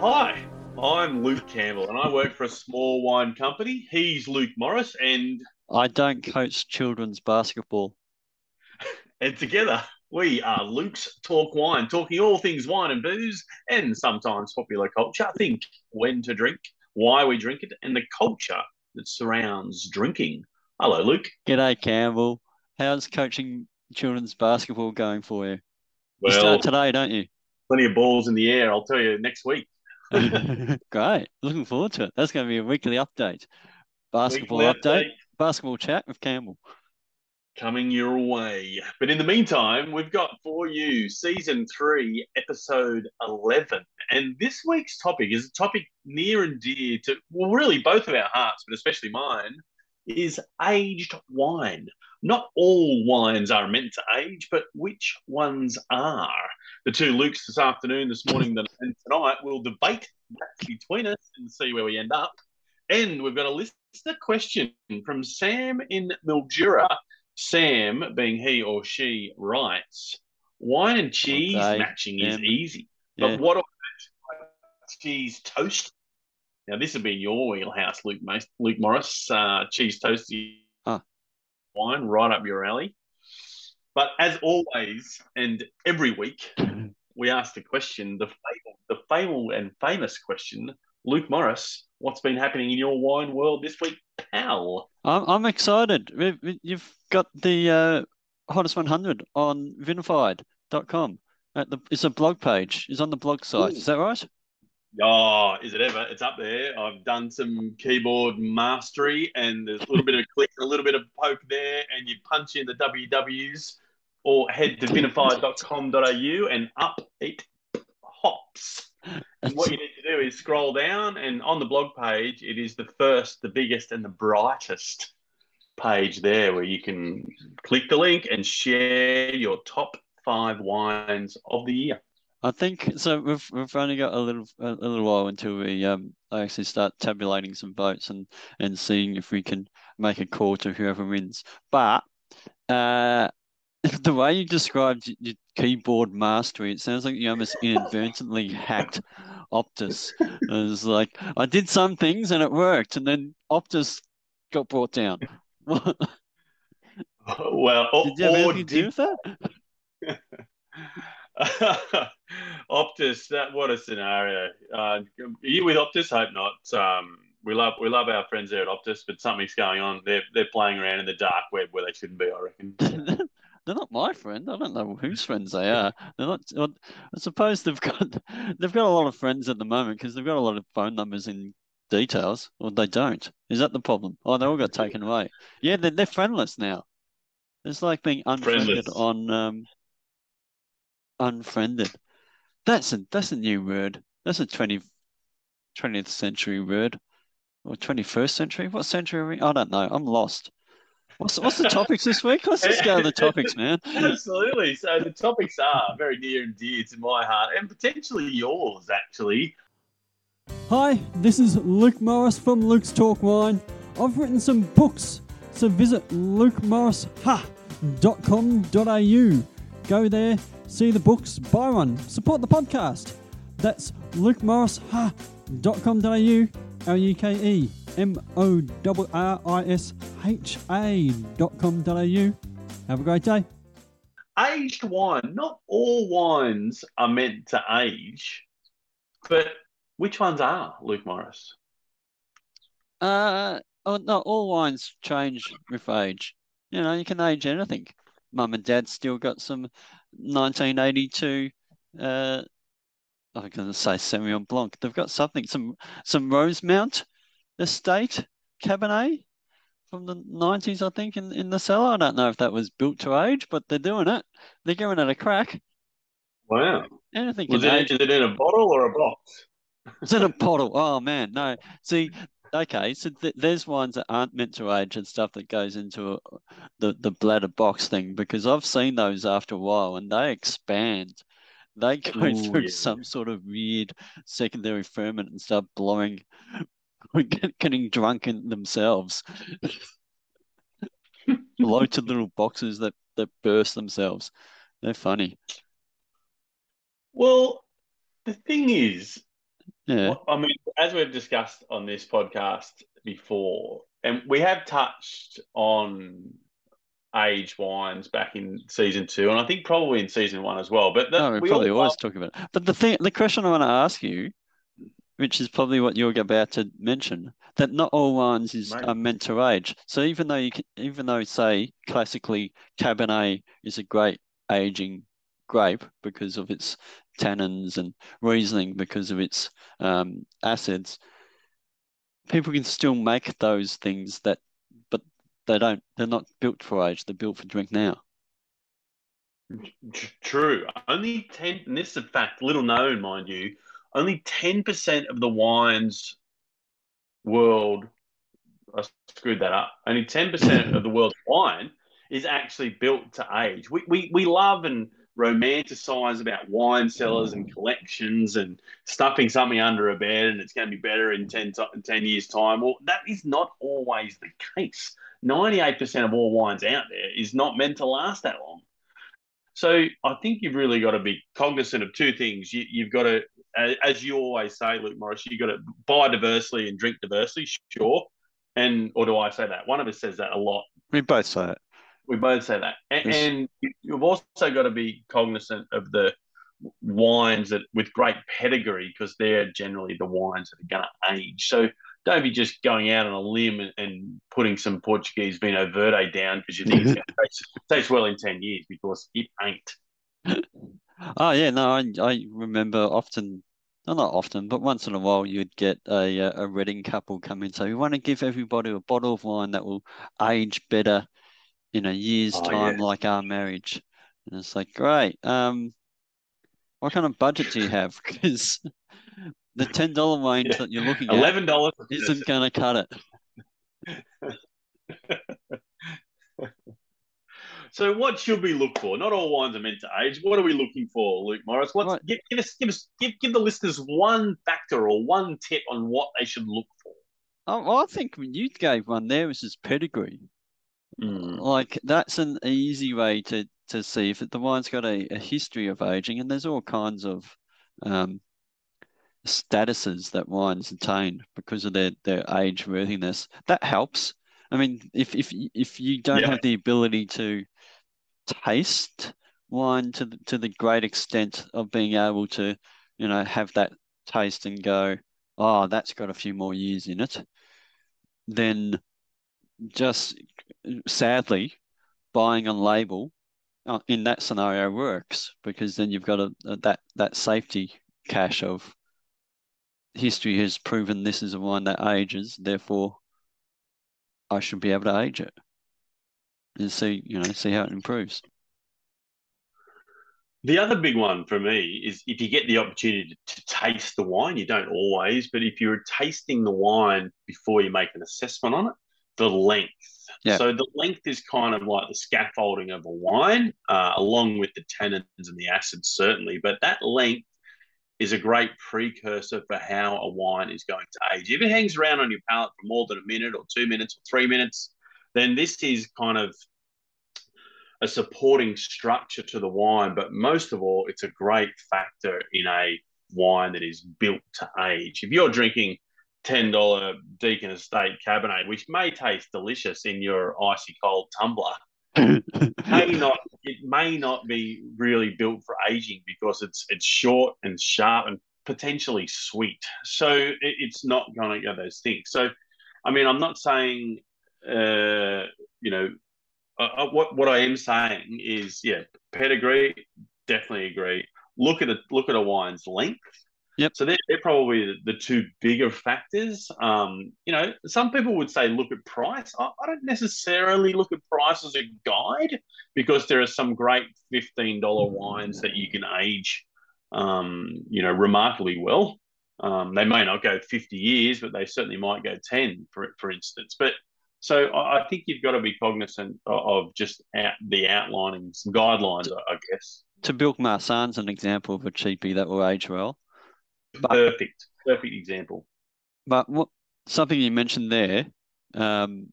Hi, I'm Luke Campbell, and I work for a small wine company. He's Luke Morris, and I don't coach children's basketball. and together we are Luke's Talk Wine, talking all things wine and booze, and sometimes popular culture. Think when to drink, why we drink it, and the culture that surrounds drinking. Hello, Luke. G'day, Campbell. How's coaching children's basketball going for you? Well, you start today, don't you? plenty of balls in the air. I'll tell you next week. Great. Looking forward to it. That's going to be a weekly update. Basketball Weekly update. update. Basketball chat with Campbell. coming your way. But in the meantime, we've got for you season three, episode 11. And this week's topic is a topic near and dear to, well, really both of our hearts, but especially mine, is aged wine. Not all wines are meant to age, but which ones are? The two Lukes this afternoon, this morning, and tonight will debate that between us and see where we end up. And we've got a listener question from Sam in Mildura. Sam, being he or she, writes, wine and cheese Okay, matching is Sam. easy. Yeah. But what about cheese toast? Now, this would be in your wheelhouse, Luke, Luke Morris. Uh, cheese toasty Huh. wine, right up your alley. But as always, and every week, we ask the question, the fabled, the fabled and famous question, Luke Morris, what's been happening in your wine world this week, pal? I'm, I'm excited. You've got the uh, hottest 100 on vinified.com. At the, it's a blog page. It's on the blog site. Is that right? Oh, is it ever? It's up there. I've done some keyboard mastery, and there's a little bit of click, a little bit of poke there, and you punch in the WWs or head to vinified.com.au and up it hops. And what you need to do is scroll down, and on the blog page, it is the first, the biggest, and the brightest page there where you can click the link and share your top five wines of the year. I think so. We've we've only got a little a, little while until we um actually start tabulating some votes and and seeing if we can make a call to whoever wins. But uh, the way you described your keyboard mastery, it sounds like you almost inadvertently hacked Optus. It was like I did some things and it worked, and then Optus got brought down. Well, or, you have or anything to do with that? Optus, that what a scenario. Uh, are you with Optus? Hope not. Um, we love we love our friends there at Optus, but something's going on. They're they're playing around in the dark web where they shouldn't be. I reckon. They're not my friend. I don't know whose friends they are. They're not. I suppose they've got they've got a lot of friends at the moment because they've got a lot of phone numbers in details, or they don't. Is that the problem? Oh, they all got taken away. Yeah, they're they're friendless now. It's like being unfriended Friendless. on um unfriended. That's a that's a new word. That's a 20, 20th century word. Or 21st century? What century are we? I don't know. I'm lost. What's what's the topics this week? Let's just go to the topics, man. Absolutely. So the topics are very near and dear to my heart, and potentially yours, actually. Hi, this is Luke Morris from Luke's Talk Wine. I've written some books, so visit lukemorrisha.com.au. Go there, see the books, buy one, support the podcast. That's lukemorrisha.com.au, L U K E M O R R I S H A.com.au. Have a great day. Aged wine. Not all wines are meant to age, but which ones are, Luke Morris? Uh, oh, no, all wines change with age. You know, you can age anything. Mum and Dad still got some 1982. Uh, I'm going to say Sauvignon Blanc. They've got something, some some Rosemount Estate Cabernet from the 90s, I think, in, in the cellar. I don't know if that was built to age, but they're doing it. They're giving it a crack. Wow. Anything Was it, age. is it in a bottle or a box? Is it a bottle? Oh man, no. See, okay, so th there's wines that aren't meant to age and stuff that goes into a, the the bladder box thing because I've seen those after a while and they expand. They go Ooh, through yeah. some sort of weird secondary ferment and start blowing, get- getting drunk in themselves. Bloated little boxes that that burst themselves. They're funny. Well, the thing is, Yeah. Well, I mean, as we've discussed on this podcast before, and we have touched on age wines back in season two, and I think probably in season one as well. But the, No, we we probably always talk about it. But the thing, the question I want to ask you, which is probably what you're about to mention, that not all wines is Mate. are meant to age. So even though you can, even though say classically Cabernet is a great aging grape because of its tannins and Riesling because of its um, acids, people can still make those things that, but they don't. They're not built for age. They're built for drink now. True. Only 10, and this is a fact, little known, mind you, only 10% of the wines world, I screwed that up, only 10% of the world's wine is actually built to age. We, we, we love and romanticize about wine cellars and mm. collections and stuffing something under a bed and it's going to be better in 10, to- 10 years' time. Well, that is not always the case. 98% of all wines out there is not meant to last that long. So I think you've really got to be cognizant of two things. You, you've got to, as you always say, Luke Morris, you've got to buy diversely and drink diversely, sure. And or do I say that? One of us says that a lot. We both say it. We both say that. And, Yes. and you've also got to be cognizant of the wines that with great pedigree because they're generally the wines that are going to age. So don't be just going out on a limb and, and putting some Portuguese Vinho Verde down because you think it's going to taste, taste well in 10 years because it ain't. Oh yeah, no, I I remember often, well, not often, but once in a while you'd get a a wedding couple come in. So we want to give everybody a bottle of wine that will age better in a year's Oh, time, yeah. like our marriage. And it's like, great. Um, what kind of budget do you have? Because the ten dollar range Yeah. that you're looking at Eleven dollars isn't going to cut it. So, what should we look for? Not all wines are meant to age. What are we looking for, Luke Morris? What's Right. give, give us give us give, give the listeners one factor or one tip on what they should look for. Oh, well, I think you gave one there, which is pedigree. Mm. Like that's an easy way to to see if the wine's got a, a history of aging, and there's all kinds of um, statuses that wines attain because of their their age worthiness. That helps. I mean, if if if you don't Yeah. have the ability to taste wine to the, to the great extent of being able to, you know, have that taste and go, oh, that's got a few more years in it, then just sadly buying on label uh, in that scenario works because then you've got a, a that that safety cache of history has proven this is a wine that ages, therefore I should be able to age it and see, you know, see how it improves. The other big one for me is if you get the opportunity to, to taste the wine, you don't always, but if you're tasting the wine before you make an assessment on it, the length. Yeah. So the length is kind of like the scaffolding of a wine, uh, along with the tannins and the acids, certainly. But that length is a great precursor for how a wine is going to age. If it hangs around on your palate for more than a minute or two minutes or three minutes, then this is kind of a supporting structure to the wine. But most of all, it's a great factor in a wine that is built to age. If you're drinking $10 Deakin Estate Cabernet, which may taste delicious in your icy cold tumbler, may not it may not be really built for aging because it's it's short and sharp and potentially sweet. So it, it's not going to go those things. So, I mean, I'm not saying, uh, you know, uh, uh, what what I am saying is, yeah, pedigree, definitely agree. Look at it. Look at a wine's length. Yep. So they're, they're probably the, two bigger factors. Um, you know, some people would say look at price. I, I don't necessarily look at price as a guide because there are some great fifteen dollar wines that you can age, um, you know, remarkably well. Um, they may not go fifty years, but they certainly might go ten, for for instance. But so I, I think you've got to be cognizant of, of just out, the outlining some guidelines, I, I guess. Tahbilk Marsanne's an example of a cheapie that will age well. But- Perfect, perfect example. But what something you mentioned there, um,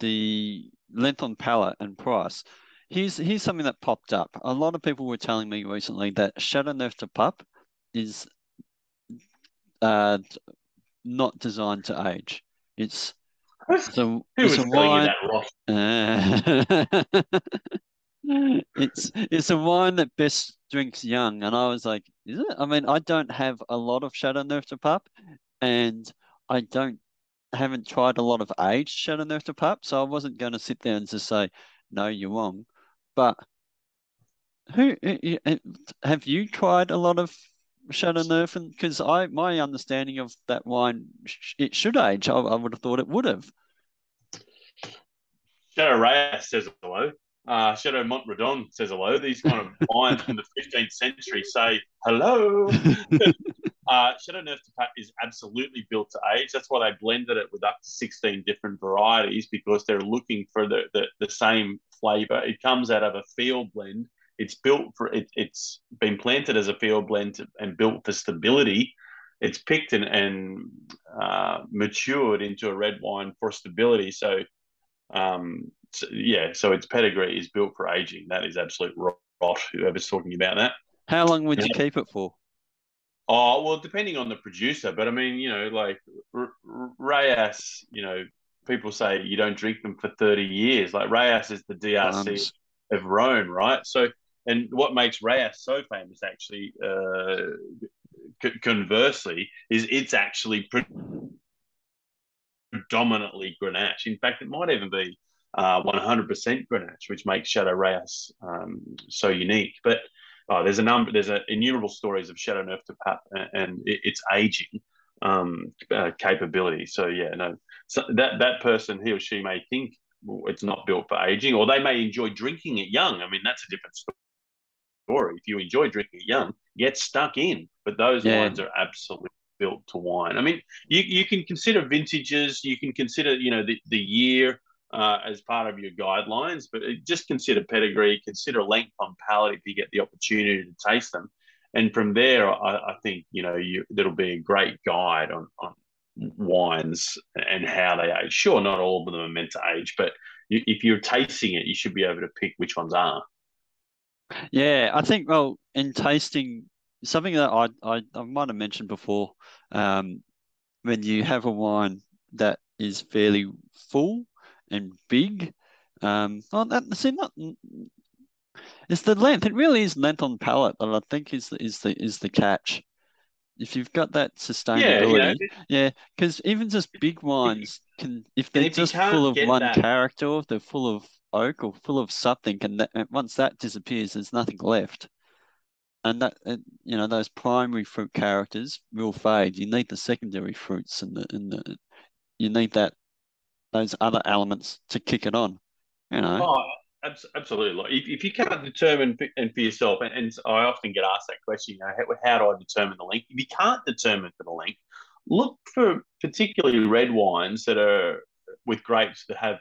the length on palate and price. Here's here's something that popped up. A lot of people were telling me recently that Chateauneuf du Pape is uh, not designed to age. It's it's a, Who it's was a telling you that, Ross? Uh, it's it's a wine that best drinks young, and I was like, is it? I mean, I don't have a lot of Chateauneuf du Pape, and I don't haven't tried a lot of aged Chateauneuf du Pape, so I wasn't going to sit there and just say, no, you're wrong. But who have you tried a lot of Chateauneuf? And because I my understanding of that wine, it should age. I, I would have thought it would have. Chateau Rayas says hello. Uh, Chateau Montredon says hello. These kind of wines from the 15th century say hello. uh, Chateauneuf du Pape is absolutely built to age. That's why they blended it with up to 16 different varieties because they're looking for the, the, the same flavor. It comes out of a field blend. It's built for it, it's been planted as a field blend and built for stability. It's picked and, and uh, matured into a red wine for stability. So um, so, yeah, so its pedigree is built for aging. That is absolute rot. Whoever's talking about that. How long would you keep it for? Oh well, depending on the producer, but I mean, you know, like R- R- Rayas, you know, people say you don't drink them for thirty years. Like Rayas is the DRC of Rhône, right? So, and what makes Rayas so famous, actually, uh, c- conversely, is it's actually predominantly Grenache. In fact, it might even be uh, 100% Grenache, which makes Chateau Rayas um, so unique. But oh, there's a number, there's a, innumerable stories of Chateauneuf du Pape and, and it, its aging um, uh, capability. So yeah, no, so that that person, he or she may think it's not built for aging, or they may enjoy drinking it young. I mean, that's a different story. If you enjoy drinking it young, get stuck in. But those yeah. wines are absolutely built to wine. I mean, you, you can consider vintages, you can consider, you know, the, the year uh, as part of your guidelines, but just consider pedigree, consider length on palate if you get the opportunity to taste them. And from there, I, I think, you know, you, that'll be a great guide on, on wines and how they age. Sure, not all of them are meant to age, but you, if you're tasting it, you should be able to pick which ones are. Yeah, I think, well, in tasting, something that I, I, I might have mentioned before, um, when you have a wine that is fairly full and big, um, oh, that, see, not, it's the length. It really is length on palate that I think is the, is the is the catch. If you've got that sustainability, yeah, because yeah, even just big wines can, if they're just full of one that... character, if they're full of oak or full of something, and that, once that disappears, there's nothing left and that you know those primary fruit characters will fade. You need the secondary fruits and the and the you need that those other elements to kick it on. You know. Oh, absolutely. If, if you can't determine and for yourself, and, and I often get asked that question, you know, how, how do I determine the length? If you can't determine for the length, look for particularly red wines that are with grapes that have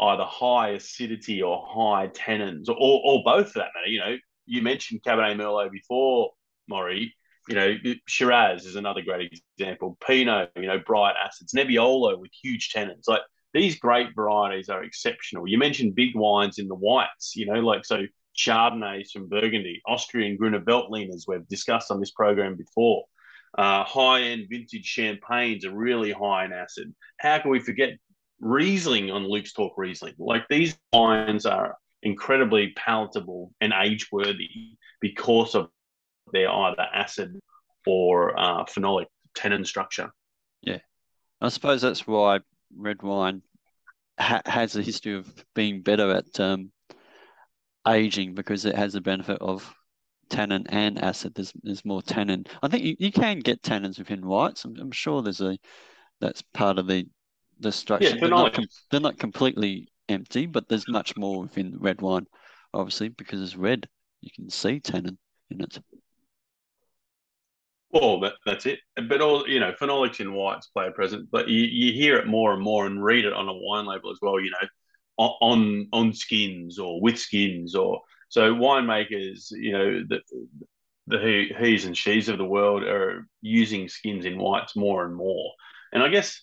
either high acidity or high tannins, or, or both for that matter. You know, you mentioned Cabernet Merlot before, Maury. You know, Shiraz is another great example. Pinot, you know, bright acids. Nebbiolo with huge tannins. Like these great varieties are exceptional. You mentioned big wines in the whites. You know, like so Chardonnays from Burgundy, Austrian Gruner Veltliners we've discussed on this program before. Uh, high-end vintage champagnes are really high in acid. How can we forget Riesling on Luke's Talk Riesling? Like these wines are incredibly palatable and age worthy because of their either acid or uh, phenolic tannin structure. Yeah, I suppose that's why red wine ha- has a history of being better at um, aging because it has the benefit of tannin and acid. There's there's more tannin. I think you, you can get tannins within whites. I'm, I'm sure there's a that's part of the the structure. Yeah, they're, not they're not completely empty, but there's much more within red wine, obviously, because it's red. You can see tannin in it. Well, that, that's it. But all you know, phenolics in whites play a present, but you, you hear it more and more and read it on a wine label as well. You know, on on skins or with skins or so winemakers. You know, the the he, he's and she's of the world are using skins in whites more and more. And I guess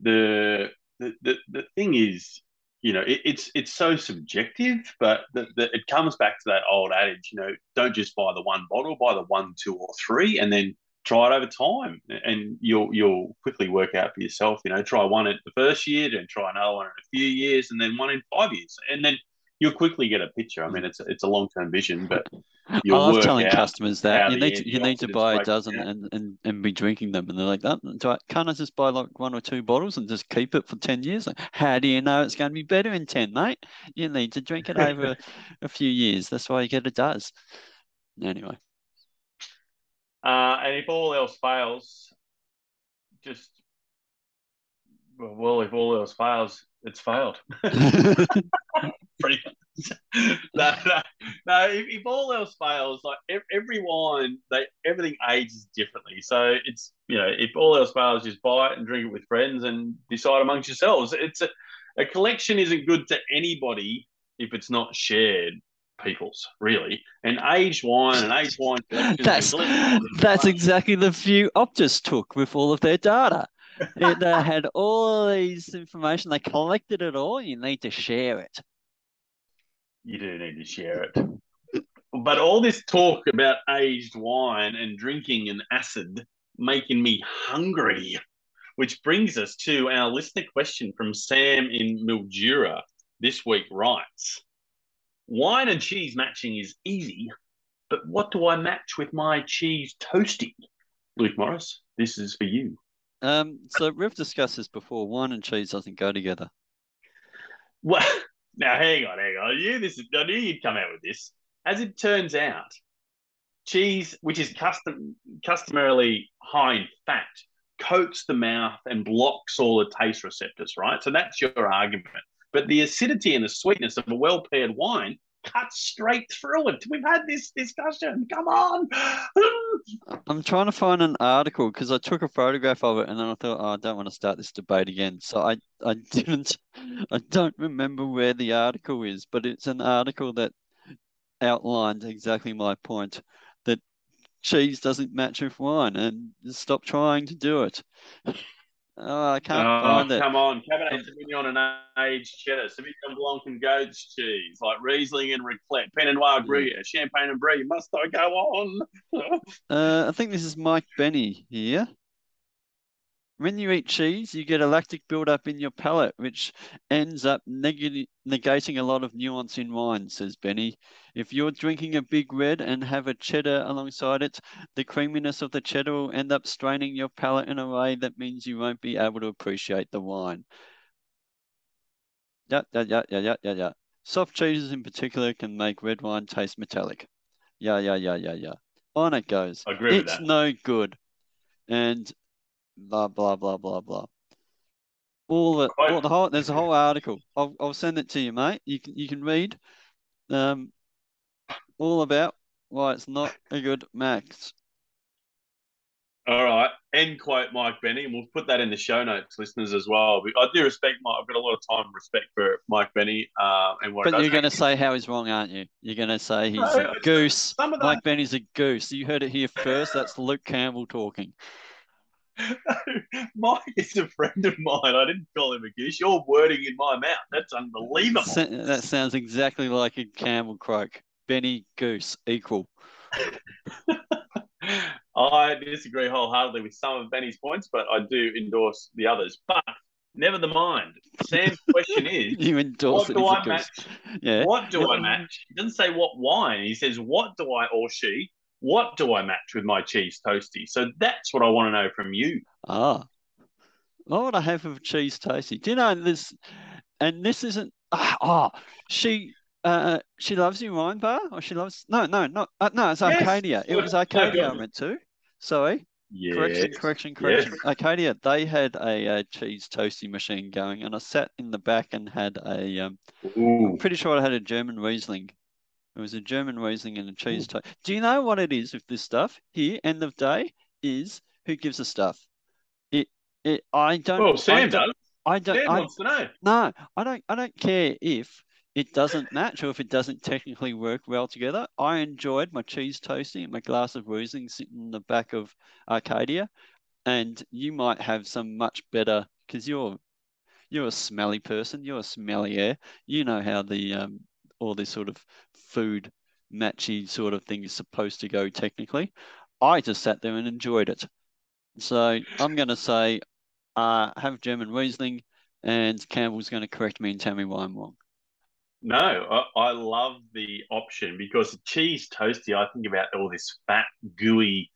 the the, the, the thing is, you know, it, it's it's so subjective, but the, the, it comes back to that old adage, you know, don't just buy the one bottle, buy the one, two, or three, and then try it over time, and you'll you'll quickly work out for yourself. You know, try one at the first year, then try another one in a few years, and then one in five years, and then you'll quickly get a picture. I mean, it's it's a long term vision, but I love telling customers that you need to, you need to buy a dozen down. and, and, and be drinking them, and they're like, that. I, can't I just buy like one or two bottles and just keep it for ten years? Like, how do you know it's going to be better in ten, mate? You need to drink it over a, few years. That's why you get a does. Anyway, Uh, and if all else fails, just well, well, if all else fails, it's failed. Pretty much. no, no, no. If, if all else fails, like ev- every wine, they everything ages differently. So it's you know, if all else fails, just buy it and drink it with friends and decide amongst yourselves. It's a, a collection isn't good to anybody if it's not shared. People's really, and aged wine and aged wine that's and collections and that's exactly the view Optus took with all of their data. they uh, had all these information. They collected it all. You need to share it. You do need to share it. But all this talk about aged wine and drinking and acid making me hungry, which brings us to our listener question from Sam in Mildura this week writes Wine and cheese matching is easy, but what do I match with my cheese toasty? Luke Morris, this is for you. Um, so we've discussed this before. Wine and cheese doesn't go together. Well, now hang on, hang on. You this I knew you'd come out with this. As it turns out, cheese, which is custom customarily high in fat, coats the mouth and blocks all the taste receptors, right? So that's your argument. But the acidity and the sweetness of a well paired wine cuts straight through it. We've had this discussion. Come on. I'm trying to find an article because I took a photograph of it and then I thought, oh, I don't want to start this debate again. So I, I didn't, I don't remember where the article is, but it's an article that outlined exactly my point that cheese doesn't match with wine and stop trying to do it. Oh, I can't Oh, find it. come on. Cabernet Sauvignon and aged cheddar, Sauvignon Blanc and goat's cheese, like Riesling and Raclette, Pinot Noir Gruyere, Champagne and Brie. Must I go on? Uh, I think this is Mike Bennie here. When you eat cheese, you get a lactic buildup in your palate, which ends up neg- negating a lot of nuance in wine, says Bennie. If you're drinking a big red and have a cheddar alongside it, the creaminess of the cheddar will end up straining your palate in a way that means you won't be able to appreciate the wine. Yeah, yeah, yeah, yeah, yeah, yeah, yeah. Soft cheeses in particular can make red wine taste metallic. Yeah, yeah, yeah, yeah, yeah. On it goes. I agree with It's no good. And blah blah blah blah blah. All the all the whole there's a whole article. I'll I'll send it to you, mate. You can you can read um all about why it's not a good max. All right. End quote Mike Bennie, and we'll put that in the show notes, listeners, as well. I do respect Mike. I've got a lot of time and respect for Mike Bennie uh, and what But you're going to say how he's wrong, aren't you? You're going to say he's No, a goose. Mike Bennie's a goose. You heard it here first. That's Luke Campbell talking. Mike is a friend of mine. I didn't call him a goose. You're wording in my mouth. That's unbelievable. That sounds exactly like a Campbell croak. Bennie Goose equal. I disagree wholeheartedly with some of Bennie's points, but I do endorse the others. But never the mind. Sam's question is You endorse what it. do I goose. match? Yeah. What do I match? He doesn't say what wine. He says, what do I, or she, what do I match with my cheese toasty? So that's what I want to know from you. Ah. What would I have with a cheese toasty? Do you know this? And this isn't. Ah, oh, she. Uh, she loves you wine bar, or she loves no, no, not uh, no. It's Yes. Arcadia. It No, was no, Arcadia I meant to. Sorry, Yeah. correction, correction, correction. Arcadia. They had a, uh cheese toasty machine going, and I sat in the back and had a. Um, Ooh. I'm pretty sure I had a German Riesling. It was a German Riesling and a cheese toast. Do you know what it is with this stuff here? End of day is who gives the stuff. It it. I don't. Well, I Sam don't, does. I don't. Sam I, wants to know. no, I don't. I don't care if it doesn't match or if it doesn't technically work well together. I enjoyed my cheese toasty and my glass of Riesling sitting in the back of Arcadia, and you might have some much better because you're you're a smelly person. You're a smelly air. You know how the um all this sort of food matchy sort of thing is supposed to go technically. I just sat there and enjoyed it. So I'm going to say uh, have German Riesling, and Campbell's going to correct me and tell me why I'm wrong. No, I, I love the option because cheese toasty, I think about all this fat, gooey,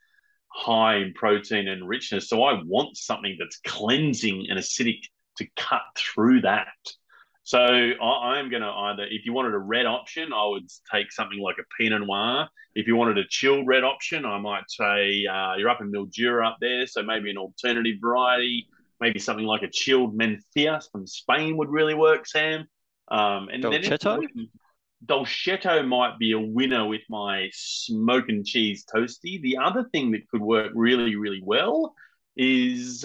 high in protein and richness. So I want something that's cleansing and acidic to cut through that. So I, am going to either, if you wanted a red option, I would take something like a Pinot Noir. If you wanted a chilled red option, I might say uh, you're up in Mildura up there, so maybe an alternative variety, maybe something like a chilled Mencía from Spain would really work, Sam. Um, and Dolcetto? then Dolcetto might be a winner with my smoke and cheese toasty. The other thing that could work really, really well is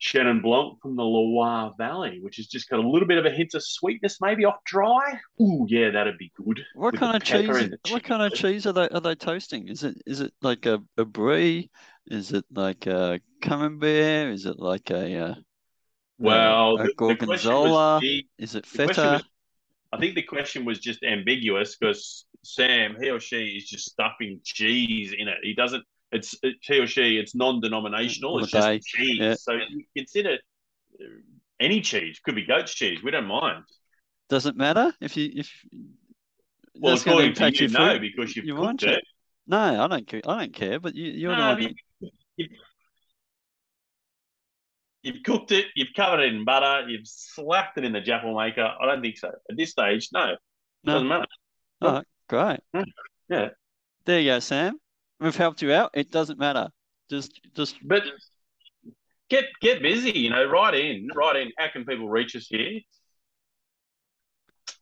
Chenin Blanc from the Loire Valley, which has just got a little bit of a hint of sweetness, maybe off dry. Ooh, yeah, that'd be good. What kind of cheese? What kind of cheese are they are they toasting? Is it is it like a, a brie? Is it like a camembert? Is it like a uh, well, a, a gorgonzola? is it feta? Was, I think the question was just ambiguous because Sam, he or she, is just stuffing cheese in it. He doesn't it's it, he or she. It's non-denominational. It's just cheese. Yeah. So you consider uh, any cheese. Could be goat's cheese. We don't mind. Does it matter if you if? Well, according to you, no, because you've you cooked it. it. No, I don't. care. I don't care. But you, you're no, You, you, you've cooked it. You've covered it in butter. You've slapped it in the jaffle maker. I don't think so. At this stage, no. no. Doesn't matter. Oh, great. Yeah. There you go, Sam. We've helped you out. It doesn't matter. Just, just. But get get busy. You know, write in, write in. How can people reach us here?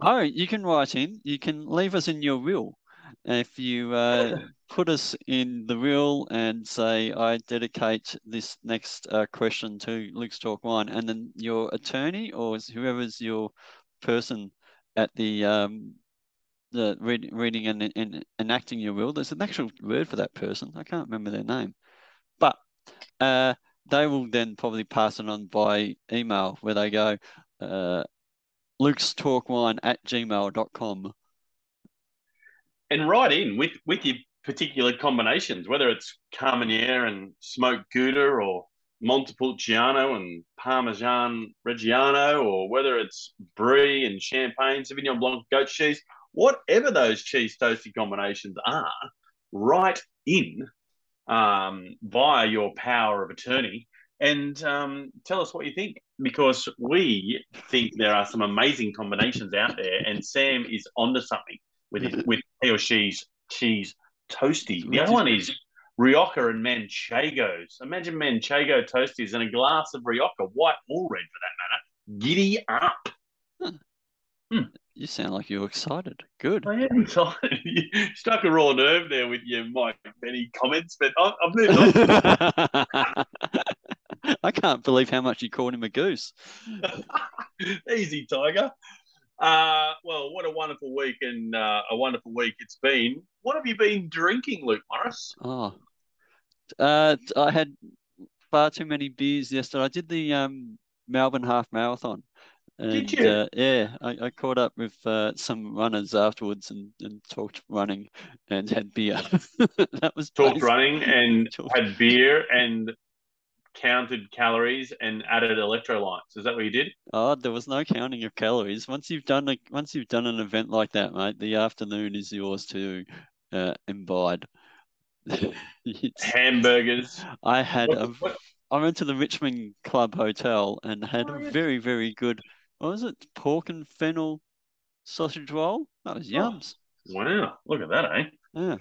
Oh, you can write in. You can leave us in your will. If you uh, put us in the will and say, I dedicate this next uh, question to Luke's Talk Wine, and then your attorney or whoever's your person at the um, the read, reading and, and enacting your will. There's an actual word for that person. I can't remember their name, but uh, they will then probably pass it on by email where they go, uh, Luke's Talkwine at gmail.com. And write in with, with your particular combinations, whether it's Carmenere and smoked Gouda or Montepulciano and Parmesan Reggiano, or whether it's Brie and Champagne, Sauvignon Blanc, goat cheese whatever those cheese toasty combinations are, write in um, via your power of attorney and um, tell us what you think because we think there are some amazing combinations out there, and Sam is onto something with his, with he or she's cheese toasty. The other one is Rioja and Manchegos. Imagine Manchego toasties and a glass of Rioja, white or red for that matter. Giddy up. Huh. Hmm. You sound like you're excited. Good. I am excited. You struck a raw nerve there with your Mike Bennie comments, but I, have moved on. I can't believe how much you called him a goose. Easy, Tiger. Uh, well, what a wonderful week and uh, a wonderful week it's been. What have you been drinking, Luke Morris? Oh, uh, I had far too many beers yesterday. I did the um, Melbourne Half Marathon. And, Did you? Uh, yeah, I, I, caught up with uh, some runners afterwards and, and talked running and had beer. that was talked running and had beer and counted calories and added electrolytes. Is that what you did? Oh, there was no counting of calories. Once you've done a once you've done an event like that, mate, the afternoon is yours to uh, imbibe. Hamburgers. I had what, a, what? I went to the Richmond Club Hotel and had oh, a very very good what was it? Pork and fennel sausage roll? That was oh, yums. Oh, wow. Look at that, eh? Yeah.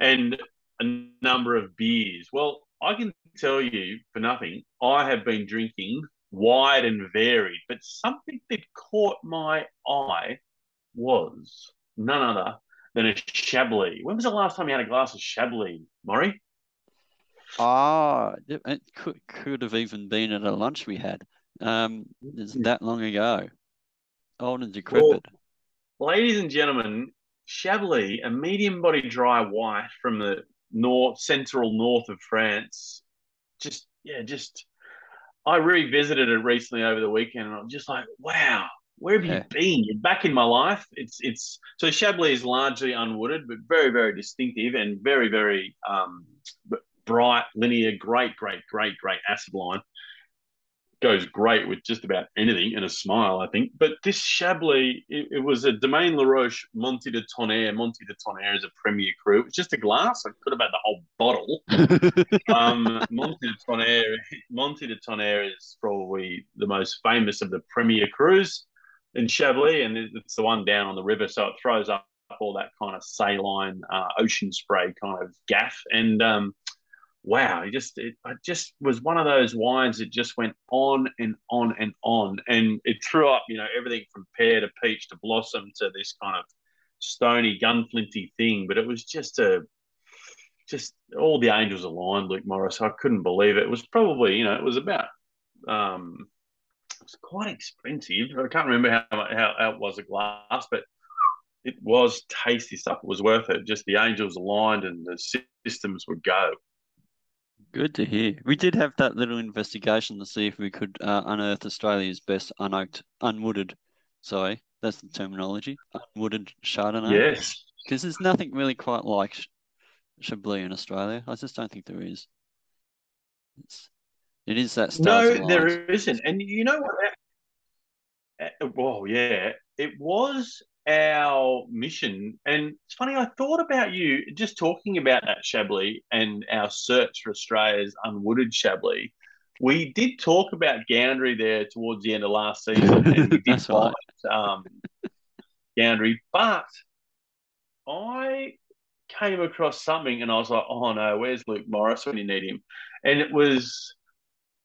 And a number of beers. Well, I can tell you for nothing, I have been drinking wide and varied, but something that caught my eye was none other than a Chablis. When was the last time you had a glass of Chablis, Maury? Ah, it could could have even been at a lunch we had. Um, it's that long ago. Old and decrepit. Well, ladies and gentlemen, Chablis, a medium body dry white from the north, central north of France. Just, yeah, just, I revisited it recently over the weekend and I'm just like, wow, where have you Yeah. been? You're back in my life. It's it's so Chablis is largely unwooded, but very very distinctive and very very um, bright, linear, great great great great acid line. Goes great with just about anything and a smile, I think. But this Chablis, it, it was a Domaine La Roche Montée de Tonnerre. Montée de Tonnerre is a premier cru. It was just a glass. I could have had the whole bottle um, Montée de Tonnerre, Montée de Tonnerre is probably the most famous of the Premier Crus in Chablis, and it's the one down on the river, so it throws up all that kind of saline uh, ocean spray kind of gaff. And um, wow, it just it, it just was one of those wines that just went on and on and on, and it threw up, you know, everything from pear to peach to blossom to this kind of stony gunflinty thing. But it was just a just all the angels aligned, Luke Morris. I couldn't believe it. It was probably, you know, it was about, um, it was quite expensive. I can't remember how, how, how it was a glass, but it was tasty stuff. It was worth it. Just the angels aligned and the systems would go. Good to hear. We did have that little investigation to see if we could uh, unearth Australia's best unoaked, unwooded. Sorry, that's the terminology. Unwooded Chardonnay. Yes. Because there's nothing really quite like Chablis in Australia. I just don't think there is. It's, it is that No, there isn't. And you know what? Uh, Well, yeah, it was our mission. And it's funny, I thought about you just talking about that Chablis and our search for Australia's unwooded Chablis. We did talk about Goundrey there towards the end of last season, and we did That's right. find um, Goundrey, but I came across something and I was like, oh no, where's Luke Morris when you need him? And it was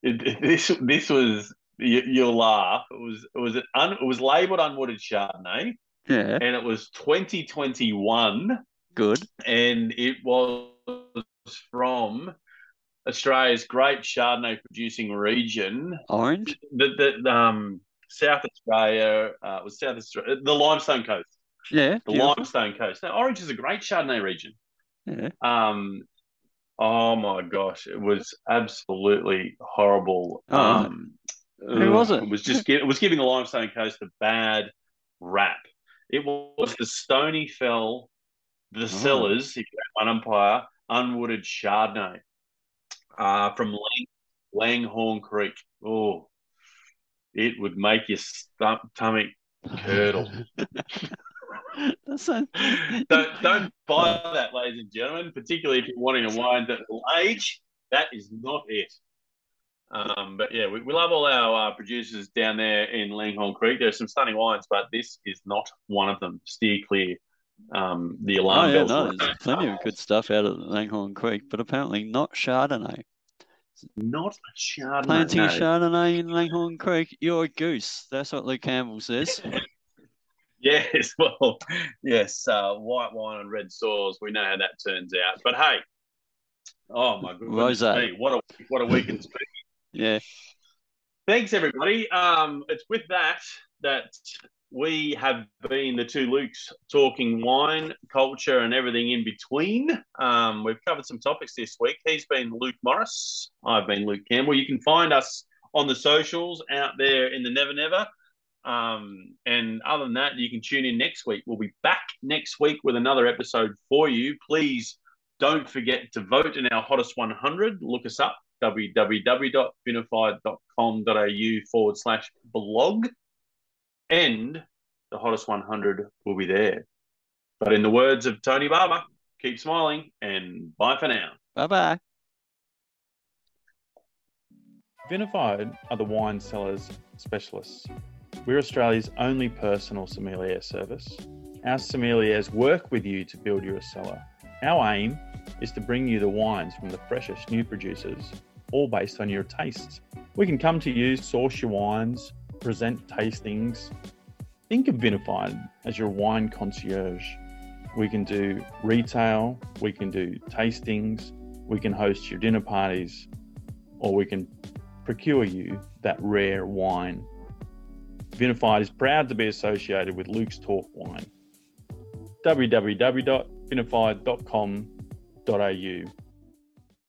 it, this this was you, you'll laugh. It was it was an un, it was labeled unwooded Chardonnay, Yeah, and it was 2021, good. and it was from Australia's great Chardonnay producing region, Orange. the the um South Australia uh, was South Australia, the Limestone Coast, Yeah, the beautiful. Limestone Coast. Now, Orange is a great Chardonnay region. Yeah. Um, oh my gosh, it was absolutely horrible. Oh, um, Who was it? It was just it was giving the Limestone Coast a bad rap. It was the Stony Fell, the Oh. Cellars, if you have one umpire, unwooded Chardonnay, uh, from Lang, Langhorne Creek. Oh, it would make your stomach, stomach curdle. So. don't don't buy that, ladies and gentlemen. Particularly if you're wanting a wine that will age. That is not it. Um, but yeah, we, we love all our uh, producers down there in Langhorne Creek. There's some stunning wines, but this is not one of them. Steer clear. Um, the Oh alarm yeah, bells. no, there's plenty of good stuff out of Langhorne Creek, but apparently not Chardonnay. Not a Chardonnay. Planting no. Chardonnay in Langhorne Creek, you're a goose. That's what Luke Campbell says. Yes, well, yes, uh, white wine and red soils. We know how that turns out. But hey, oh my goodness, Rosé. me, what a what a week it's been. Yeah, Thanks, everybody. Um, it's with that that we have been the two Lukes talking wine, culture, and everything in between. Um, we've covered some topics this week. He's been Luke Morris. I've been Luke Campbell. You can find us on the socials out there in the Never Never. Um, and other than that, you can tune in next week. We'll be back next week with another episode for you. Please don't forget to vote in our hottest 100. Look us up www.vinified.com.au forward slash blog. And the hottest 100 will be there. But in the words of Tony Barber, keep smiling and bye for now. bye bye. Vinified are the wine sellers specialists. We're Australia's only personal sommelier service. Our sommeliers work with you to build your cellar. Our aim is to bring you the wines from the freshest new producers, all based on your tastes. We can come to you, source your wines, present tastings. Think of Vinified as your wine concierge. We can do retail, we can do tastings, we can host your dinner parties, or we can procure you that rare wine. Vinified is proud to be associated with Luke's Talk Wine. www.vinified.com.au